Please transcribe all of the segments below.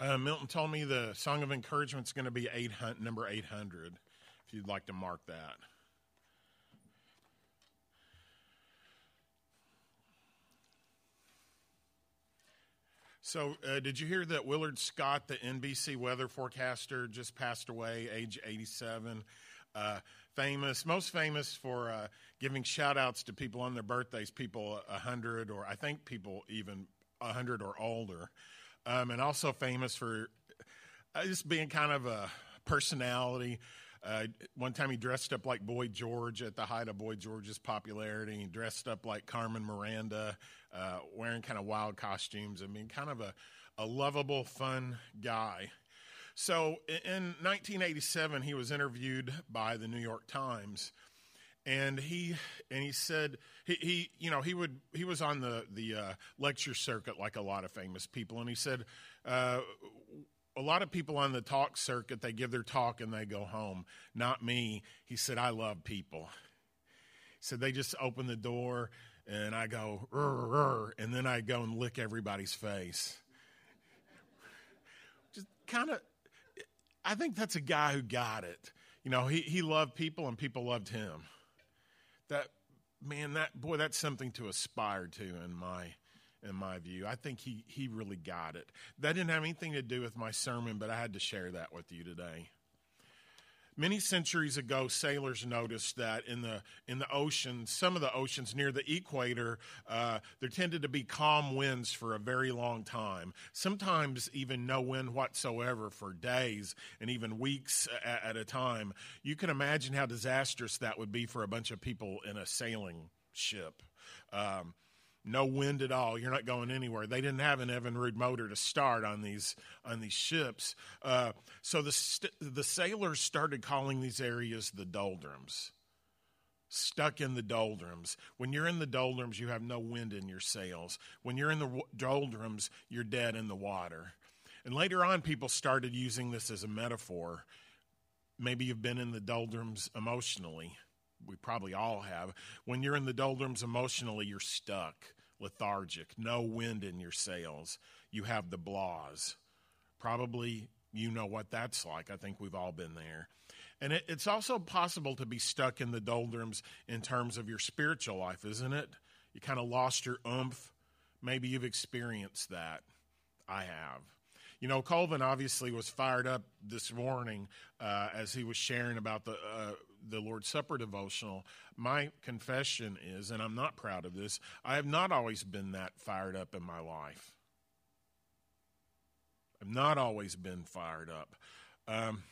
Uh, Milton told me the song of encouragement is going to be 800, number 800, if you'd like to mark that. So, uh, did you hear that Willard Scott, the NBC weather forecaster, just passed away, age 87? Uh, famous, most famous for uh, giving shout outs to people on their birthdays, people 100 or I think people even 100 or older. Um, and also famous for uh, just being kind of a personality. Uh, one time he dressed up like Boy George at the height of Boy George's popularity. He dressed up like Carmen Miranda, uh, wearing kind of wild costumes. I mean, kind of a, a lovable, fun guy. So in 1987, he was interviewed by the New York Times, and he and he said he, he you know he would he was on the the uh, lecture circuit like a lot of famous people, and he said. Uh, a lot of people on the talk circuit, they give their talk and they go home. Not me. He said, I love people. He said, they just open the door and I go, rrr, rrr, and then I go and lick everybody's face. Just kind of, I think that's a guy who got it. You know, he, he loved people and people loved him. That, man, that, boy, that's something to aspire to in my in my view. I think he, he really got it. That didn't have anything to do with my sermon, but I had to share that with you today. Many centuries ago, sailors noticed that in the in the ocean, some of the oceans near the equator, uh, there tended to be calm winds for a very long time. Sometimes even no wind whatsoever for days and even weeks at, at a time. You can imagine how disastrous that would be for a bunch of people in a sailing ship. Um, no wind at all. You're not going anywhere. They didn't have an Evinrude motor to start on these on these ships, uh, so the st- the sailors started calling these areas the doldrums. Stuck in the doldrums. When you're in the doldrums, you have no wind in your sails. When you're in the doldrums, you're dead in the water. And later on, people started using this as a metaphor. Maybe you've been in the doldrums emotionally we probably all have. When you're in the doldrums emotionally, you're stuck, lethargic, no wind in your sails. You have the blahs. Probably you know what that's like. I think we've all been there. And it, it's also possible to be stuck in the doldrums in terms of your spiritual life, isn't it? You kind of lost your oomph. Maybe you've experienced that. I have. You know, Colvin obviously was fired up this morning uh, as he was sharing about the uh, the Lord's Supper devotional, my confession is, and I'm not proud of this, I have not always been that fired up in my life. I've not always been fired up. Um,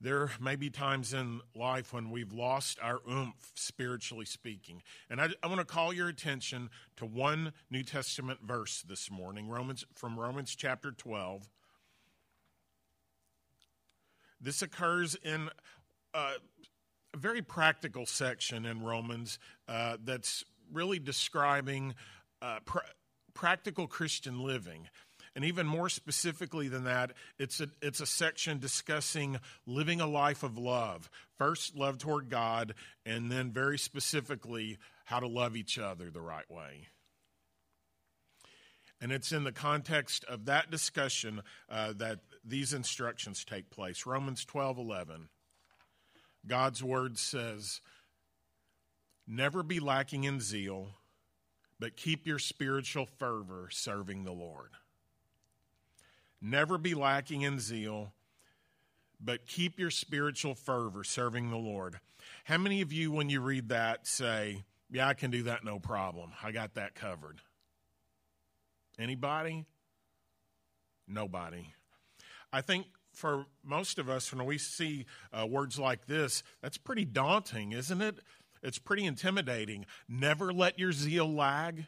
there may be times in life when we've lost our oomph, spiritually speaking. And I, I, want to call your attention to one New Testament verse this morning, Romans from Romans chapter 12. This occurs in a very practical section in Romans uh, that's really describing uh, pr- practical Christian living. And even more specifically than that, it's a, it's a section discussing living a life of love. First, love toward God, and then very specifically, how to love each other the right way. And it's in the context of that discussion uh, that these instructions take place. Romans 12 11. God's word says, Never be lacking in zeal, but keep your spiritual fervor serving the Lord. Never be lacking in zeal, but keep your spiritual fervor serving the Lord. How many of you, when you read that, say, Yeah, I can do that no problem? I got that covered. Anybody? Nobody. I think for most of us, when we see uh, words like this, that's pretty daunting, isn't it? It's pretty intimidating. Never let your zeal lag.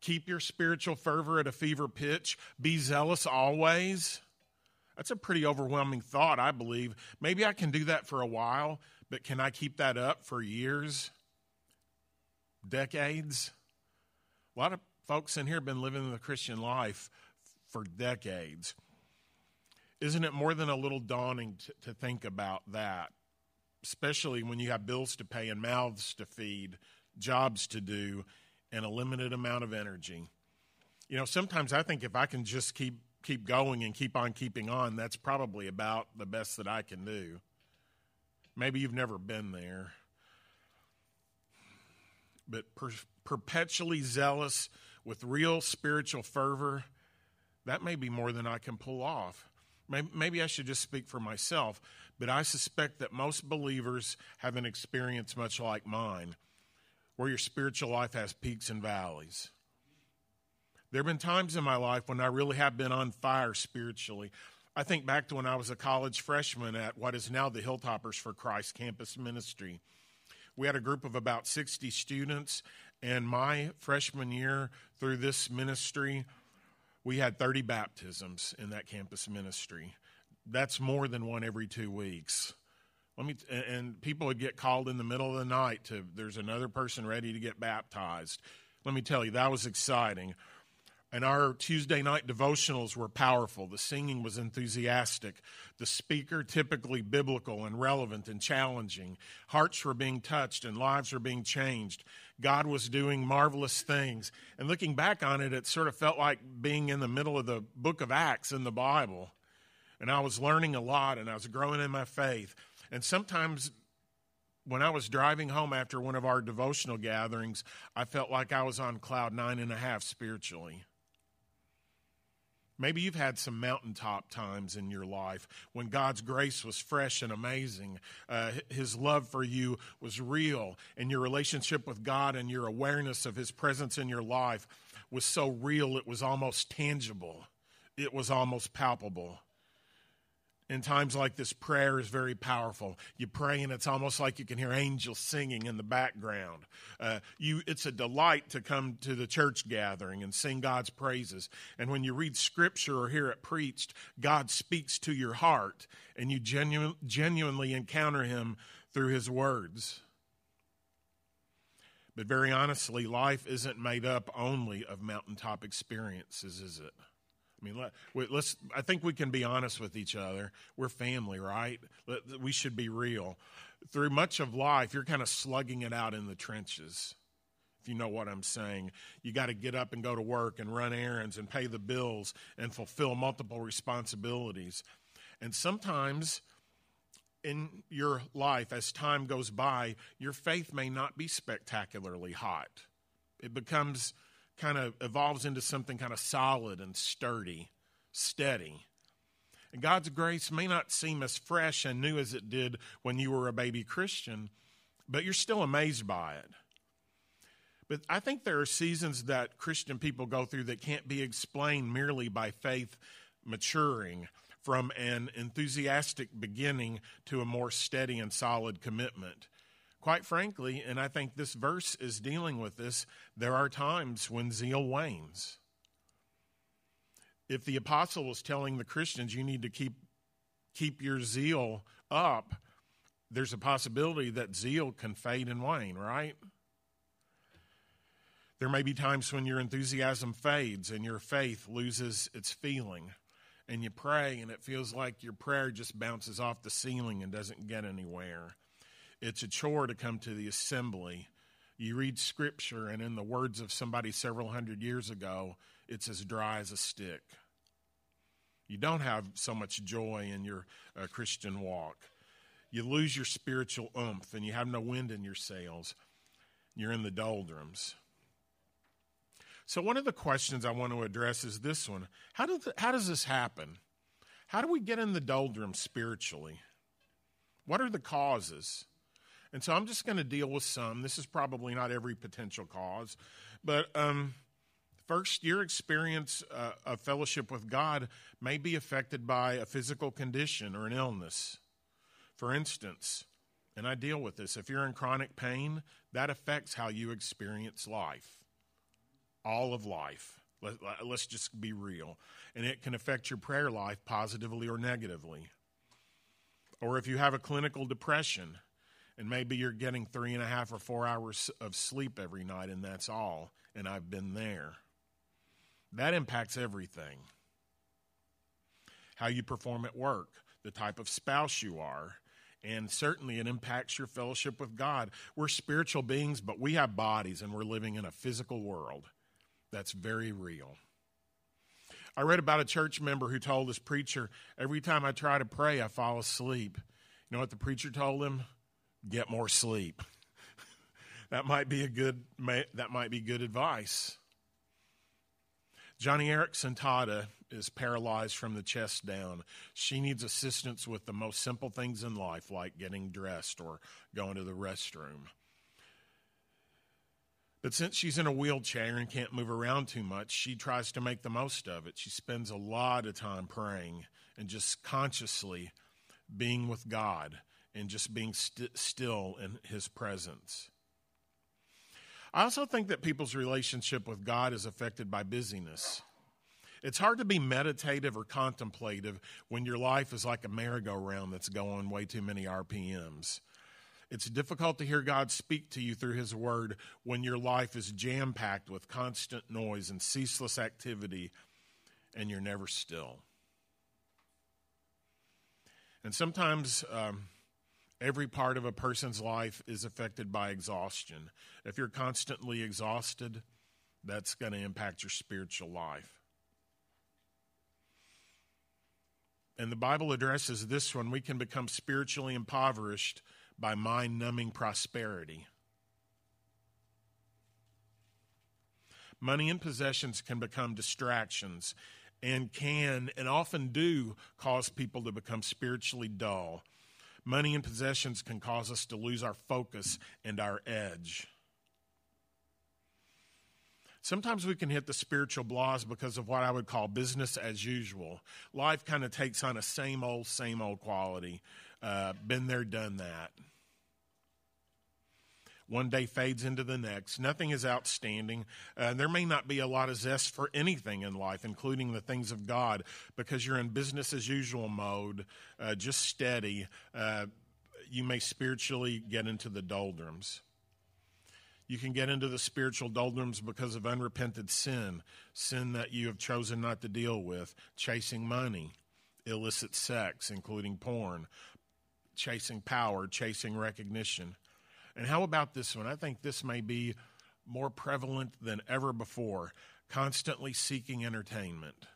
Keep your spiritual fervor at a fever pitch. Be zealous always. That's a pretty overwhelming thought, I believe. Maybe I can do that for a while, but can I keep that up for years? Decades? A lot of folks in here have been living the Christian life for decades. Isn't it more than a little daunting to, to think about that? Especially when you have bills to pay and mouths to feed, jobs to do, and a limited amount of energy. You know, sometimes I think if I can just keep keep going and keep on keeping on, that's probably about the best that I can do. Maybe you've never been there. But per- perpetually zealous with real spiritual fervor, that may be more than I can pull off. Maybe I should just speak for myself, but I suspect that most believers have an experience much like mine, where your spiritual life has peaks and valleys. There have been times in my life when I really have been on fire spiritually. I think back to when I was a college freshman at what is now the Hilltoppers for Christ campus ministry. We had a group of about 60 students, and my freshman year through this ministry, we had 30 baptisms in that campus ministry. That's more than one every two weeks. Let me, and people would get called in the middle of the night to, there's another person ready to get baptized. Let me tell you, that was exciting. And our Tuesday night devotionals were powerful. The singing was enthusiastic. The speaker, typically biblical and relevant and challenging. Hearts were being touched and lives were being changed. God was doing marvelous things. And looking back on it, it sort of felt like being in the middle of the book of Acts in the Bible. And I was learning a lot and I was growing in my faith. And sometimes when I was driving home after one of our devotional gatherings, I felt like I was on cloud nine and a half spiritually. Maybe you've had some mountaintop times in your life when God's grace was fresh and amazing. Uh, his love for you was real, and your relationship with God and your awareness of His presence in your life was so real it was almost tangible, it was almost palpable in times like this, prayer is very powerful. You pray, and it's almost like you can hear angels singing in the background. Uh, you, it's a delight to come to the church gathering and sing God's praises. And when you read scripture or hear it preached, God speaks to your heart, and you genu- genuinely encounter Him through His words. But very honestly, life isn't made up only of mountaintop experiences, is it? I mean, let, us I think we can be honest with each other. We're family, right? We should be real. Through much of life, you're kind of slugging it out in the trenches. If you know what I'm saying, you got to get up and go to work and run errands and pay the bills and fulfill multiple responsibilities. And sometimes in your life, as time goes by, your faith may not be spectacularly hot. It becomes kind of evolves into something kind of solid and sturdy, steady. And God's grace may not seem as fresh and new as it did when you were a baby Christian, but you're still amazed by it. But I think there are seasons that Christian people go through that can't be explained merely by faith maturing from an enthusiastic beginning to a more steady and solid commitment. Quite frankly, and I think this verse is dealing with this, there are times when zeal wanes. If the apostle was telling the Christians you need to keep keep your zeal up, there's a possibility that zeal can fade and wane, right? There may be times when your enthusiasm fades and your faith loses its feeling. And you pray, and it feels like your prayer just bounces off the ceiling and doesn't get anywhere. It's a chore to come to the assembly. You read scripture, and in the words of somebody several hundred years ago, it's as dry as a stick. You don't have so much joy in your uh, Christian walk. You lose your spiritual oomph, and you have no wind in your sails. You're in the doldrums. So, one of the questions I want to address is this one How, do the, how does this happen? How do we get in the doldrums spiritually? What are the causes? And so I'm just going to deal with some. This is probably not every potential cause, but um, first, your experience uh, of fellowship with God may be affected by a physical condition or an illness. For instance, and I deal with this, if you're in chronic pain, that affects how you experience life, all of life. Let, us just be real. And it can affect your prayer life positively or negatively. Or if you have a clinical depression, and maybe you're getting three and a half or four hours of sleep every night, and that's all. And I've been there. That impacts everything how you perform at work, the type of spouse you are, and certainly it impacts your fellowship with God. We're spiritual beings, but we have bodies, and we're living in a physical world that's very real. I read about a church member who told his preacher, Every time I try to pray, I fall asleep. You know what the preacher told him? Get more sleep. that might be a good that might be good advice. Joni Eareckson Tada is paralyzed from the chest down. She needs assistance with the most simple things in life, like getting dressed or going to the restroom. But since she's in a wheelchair and can't move around too much, she tries to make the most of it. She spends a lot of time praying and just consciously being with God and just being st- still in His presence. I also think that people's relationship with God is affected by busyness. It's hard to be meditative or contemplative when your life is like a merry-go-round that's going way too many RPMs. It's difficult to hear God speak to you through His Word when your life is jam packed with constant noise and ceaseless activity and you're never still. And sometimes um, every part of a person's life is affected by exhaustion. If you're constantly exhausted, that's going to impact your spiritual life. And the Bible addresses this one. We can become spiritually impoverished by mind numbing prosperity. Money and possessions can become distractions and can and often do cause people to become spiritually dull. Money and possessions can cause us to lose our focus and our edge. Sometimes we can hit the spiritual blahs because of what I would call business as usual. Life kind of takes on a same old, same old quality. Uh, been there, done that. One day fades into the next. Nothing is outstanding. Uh, there may not be a lot of zest for anything in life, including the things of God, because you're in business as usual mode, uh, just steady. Uh, you may spiritually get into the doldrums. You can get into the spiritual doldrums because of unrepented sin, sin that you have chosen not to deal with, chasing money, illicit sex, including porn, chasing power, chasing recognition. And how about this one? I think this may be more prevalent than ever before constantly seeking entertainment,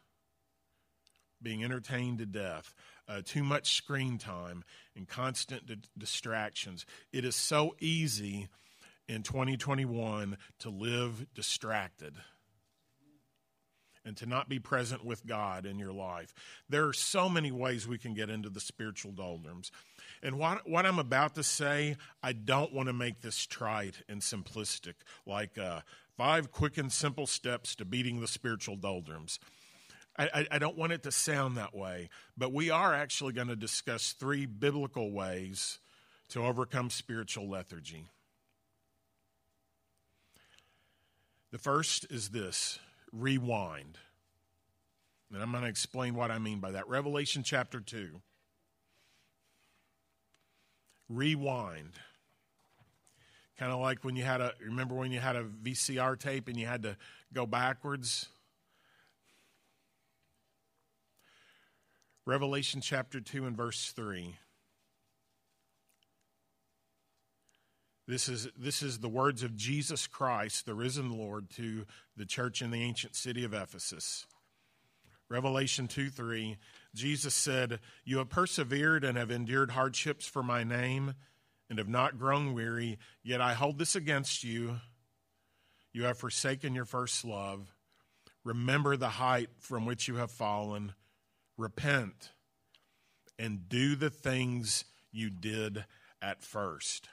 being entertained to death, uh, too much screen time, and constant di- distractions. It is so easy in 2021 to live distracted and to not be present with God in your life. There are so many ways we can get into the spiritual doldrums. And what, what I'm about to say, I don't want to make this trite and simplistic, like uh, five quick and simple steps to beating the spiritual doldrums. I, I, I don't want it to sound that way, but we are actually going to discuss three biblical ways to overcome spiritual lethargy. The first is this rewind. And I'm going to explain what I mean by that. Revelation chapter 2 rewind. Kind of like when you had a, remember when you had a VCR tape and you had to go backwards? Revelation chapter 2 and verse 3. This is, this is the words of Jesus Christ, the risen Lord, to the church in the ancient city of Ephesus. Revelation 2 3, Jesus said, You have persevered and have endured hardships for my name and have not grown weary, yet I hold this against you. You have forsaken your first love. Remember the height from which you have fallen. Repent and do the things you did at first.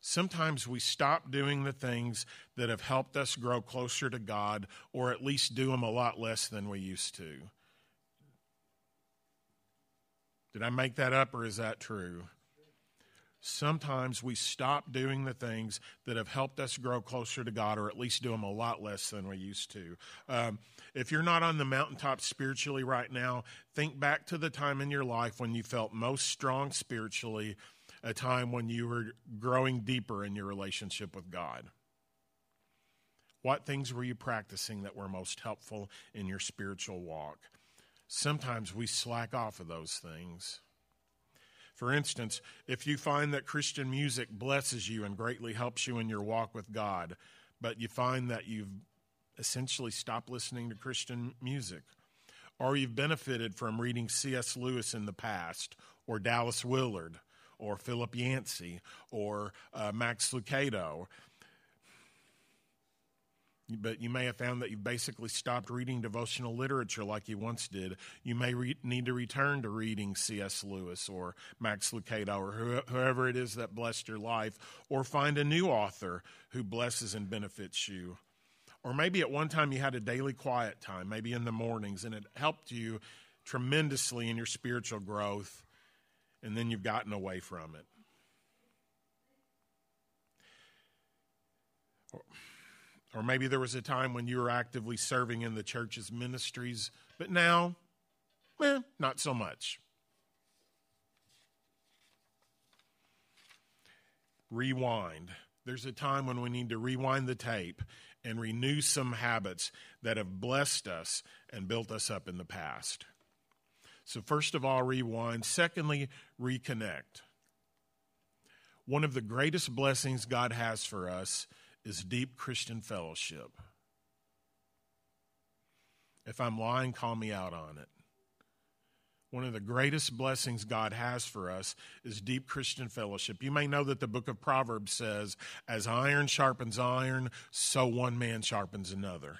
Sometimes we stop doing the things that have helped us grow closer to God, or at least do them a lot less than we used to. Did I make that up, or is that true? Sometimes we stop doing the things that have helped us grow closer to God, or at least do them a lot less than we used to. Um, if you're not on the mountaintop spiritually right now, think back to the time in your life when you felt most strong spiritually a time when you were growing deeper in your relationship with God? What things were you practicing that were most helpful in your spiritual walk? Sometimes we slack off of those things. For instance, if you find that Christian music blesses you and greatly helps you in your walk with God, but you find that you've essentially stopped listening to Christian music. Or you've benefited from reading C.S. Lewis in the past, or Dallas Willard, or Philip Yancey, or uh, Max Lucado but you may have found that you've basically stopped reading devotional literature like you once did. You may re- need to return to reading C.S. Lewis or Max Lucado or wh- whoever it is that blessed your life, or find a new author who blesses and benefits you. Or maybe at one time you had a daily quiet time, maybe in the mornings, and it helped you tremendously in your spiritual growth, and then you've gotten away from it. Or maybe there was a time when you were actively serving in the church's ministries, but now, eh, not so much. Rewind. There's a time when we need to rewind the tape and renew some habits that have blessed us and built us up in the past. So, first of all, rewind. Secondly, reconnect. One of the greatest blessings God has for us is deep Christian fellowship. If I'm lying, call me out on it. One of the greatest blessings God has for us is deep Christian fellowship. You may know that the book of Proverbs says, As iron sharpens iron, so one man sharpens another.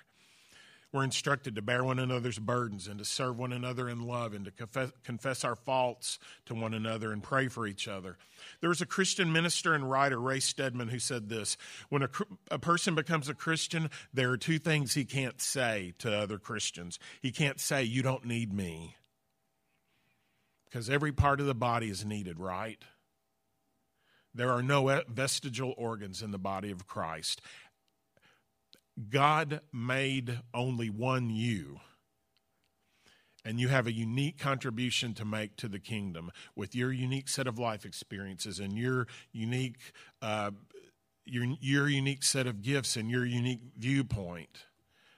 We're instructed to bear one another's burdens and to serve one another in love and to confess, our faults to one another and pray for each other. There was a Christian minister and writer, Ray Stedman, who said this When a, a person becomes a Christian, there are two things he can't say to other Christians. He can't say, You don't need me. Because every part of the body is needed, right? There are no vestigial organs in the body of Christ. God made only one you. And you have a unique contribution to make to the kingdom with your unique set of life experiences and your unique, uh, your, your unique set of gifts and your unique viewpoint.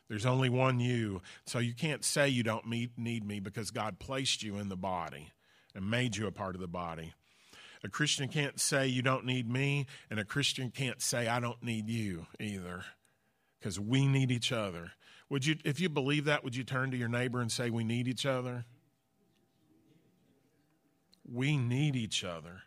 There's only one you. So you can't say you don't meet, need me because God placed you in the body and made you a part of the body. A Christian can't say you don't need me, and a Christian can't say I don't need you either because we need each other. Would you, if you believe that, would you turn to your neighbor and say, We need each other? We need each other.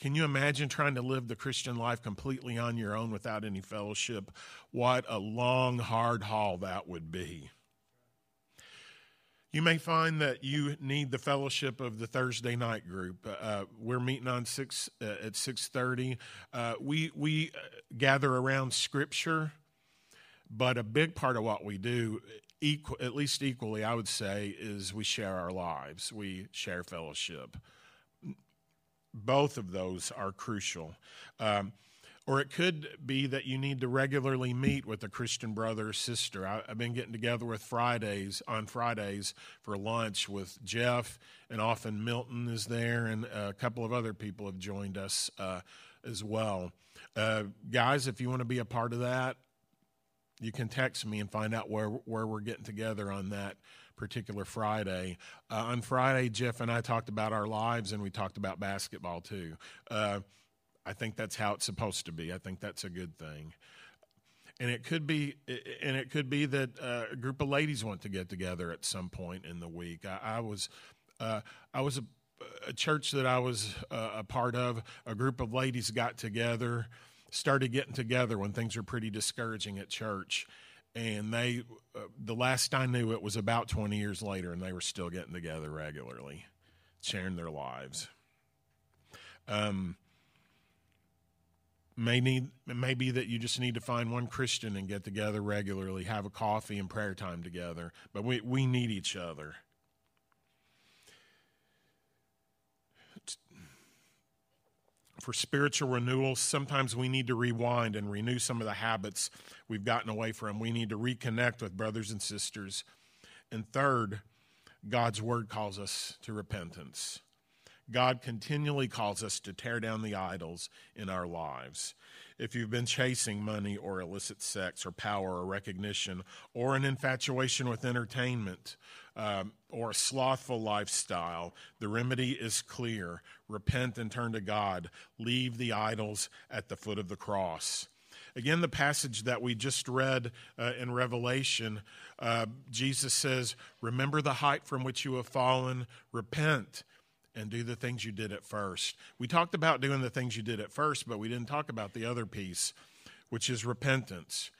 Can you imagine trying to live the Christian life completely on your own without any fellowship? What a long, hard haul that would be. You may find that you need the fellowship of the Thursday night group. Uh, we're meeting on six uh, at six thirty. Uh, we we uh, gather around Scripture but a big part of what we do, equal, at least equally, I would say, is we share our lives, we share fellowship. Both of those are crucial. Um, or it could be that you need to regularly meet with a Christian brother or sister. I, have been getting together with Fridays on Fridays for lunch with Jeff, and often Milton is there, and a couple of other people have joined us uh, as well. Uh, guys, if you want to be a part of that, you can text me and find out where where we're getting together on that particular Friday. Uh, on Friday, Jeff and I talked about our lives and we talked about basketball too. Uh, I think that's how it's supposed to be. I think that's a good thing. And it could be, and it could be that uh, a group of ladies want to get together at some point in the week. I, I was, uh, I was a, a, church that I was uh, a part of. A group of ladies got together started getting together when things were pretty discouraging at church. And they, uh, the last I knew, it was about 20 years later, and they were still getting together regularly, sharing their lives. Um, may need maybe that you just need to find one Christian and get together regularly, have a coffee and prayer time together. But we we need each other. For spiritual renewal, sometimes we need to rewind and renew some of the habits we've gotten away from. We need to reconnect with brothers and sisters. And third, God's word calls us to repentance. God continually calls us to tear down the idols in our lives. If you've been chasing money or illicit sex or power or recognition or an infatuation with entertainment um, or a slothful lifestyle, the remedy is clear. Repent and turn to God. Leave the idols at the foot of the cross. Again, the passage that we just read uh, in Revelation, uh, Jesus says, Remember the height from which you have fallen, repent, and do the things you did at first. We talked about doing the things you did at first, but we didn't talk about the other piece, which is repentance.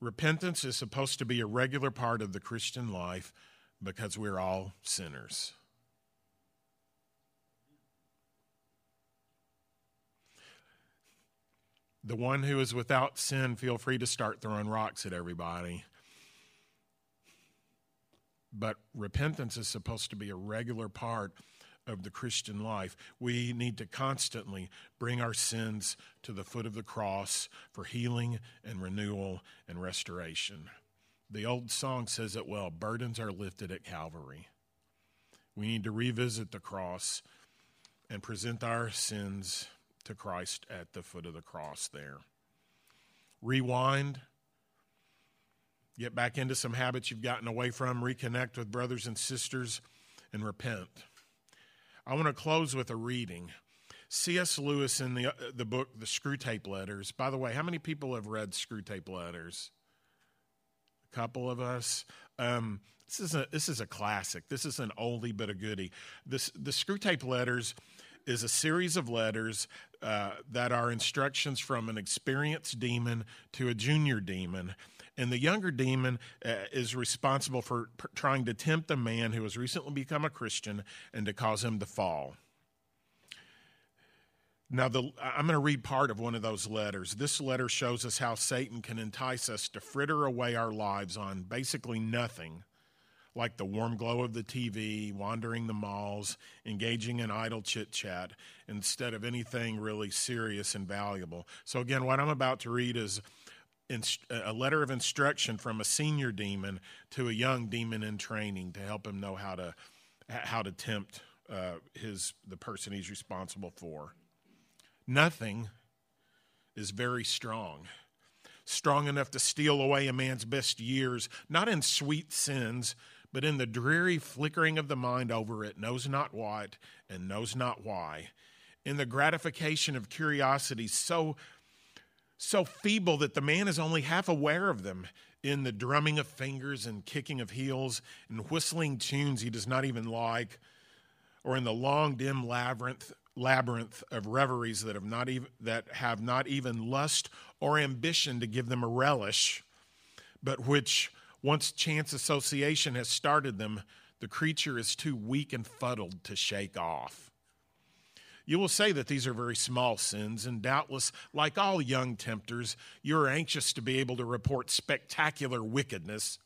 Repentance is supposed to be a regular part of the Christian life because we're all sinners. The one who is without sin, feel free to start throwing rocks at everybody. But repentance is supposed to be a regular part of the Christian life. We need to constantly bring our sins to the foot of the cross for healing and renewal and restoration. The old song says it well burdens are lifted at Calvary. We need to revisit the cross and present our sins to Christ at the foot of the cross there. Rewind, get back into some habits you've gotten away from, reconnect with brothers and sisters, and repent. I want to close with a reading. C.S. Lewis in the, uh, the book, The Screwtape Letters. By the way, how many people have read Screwtape Letters? A couple of us. Um, this is a this is a classic. This is an oldie but a goodie. This the Screwtape Letters is a series of letters uh, that are instructions from an experienced demon to a junior demon. And the younger demon uh, is responsible for trying to tempt a man who has recently become a Christian and to cause him to fall. Now, the, I'm going to read part of one of those letters. This letter shows us how Satan can entice us to fritter away our lives on basically nothing like the warm glow of the TV, wandering the malls, engaging in idle chit chat, instead of anything really serious and valuable. So, again, what I'm about to read is a letter of instruction from a senior demon to a young demon in training to help him know how to, how to tempt uh, his, the person he's responsible for. Nothing is very strong strong enough to steal away a man's best years, not in sweet sins, but in the dreary flickering of the mind over it, knows not what and knows not why, in the gratification of curiosity so so feeble that the man is only half aware of them in the drumming of fingers and kicking of heels and whistling tunes he does not even like or in the long dim labyrinth labyrinth of reveries that have not even that have not even lust or ambition to give them a relish but which once chance association has started them, the creature is too weak and fuddled to shake off. You will say that these are very small sins, and doubtless, like all young tempters, you are anxious to be able to report spectacular wickedness.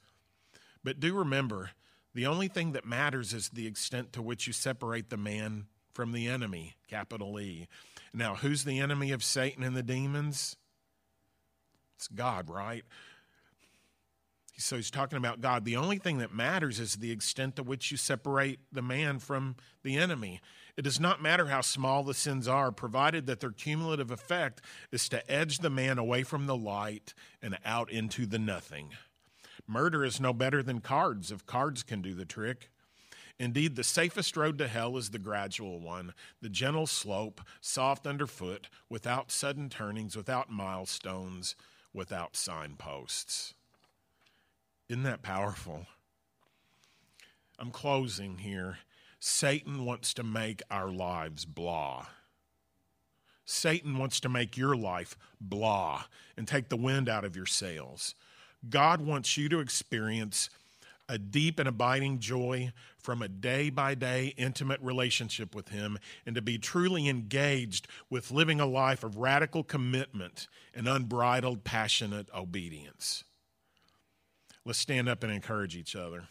But do remember, the only thing that matters is the extent to which you separate the man from the enemy, capital E. Now, who's the enemy of Satan and the demons? It's God, right? So he's talking about God. The only thing that matters is the extent to which you separate the man from the enemy. It does not matter how small the sins are, provided that their cumulative effect is to edge the man away from the light and out into the nothing. Murder is no better than cards, if cards can do the trick. Indeed, the safest road to hell is the gradual one, the gentle slope, soft underfoot, without sudden turnings, without milestones, without signposts. Isn't that powerful? I'm closing here. Satan wants to make our lives blah. Satan wants to make your life blah and take the wind out of your sails. God wants you to experience a deep and abiding joy from a day by day intimate relationship with Him and to be truly engaged with living a life of radical commitment and unbridled, passionate obedience. Let's stand up and encourage each other.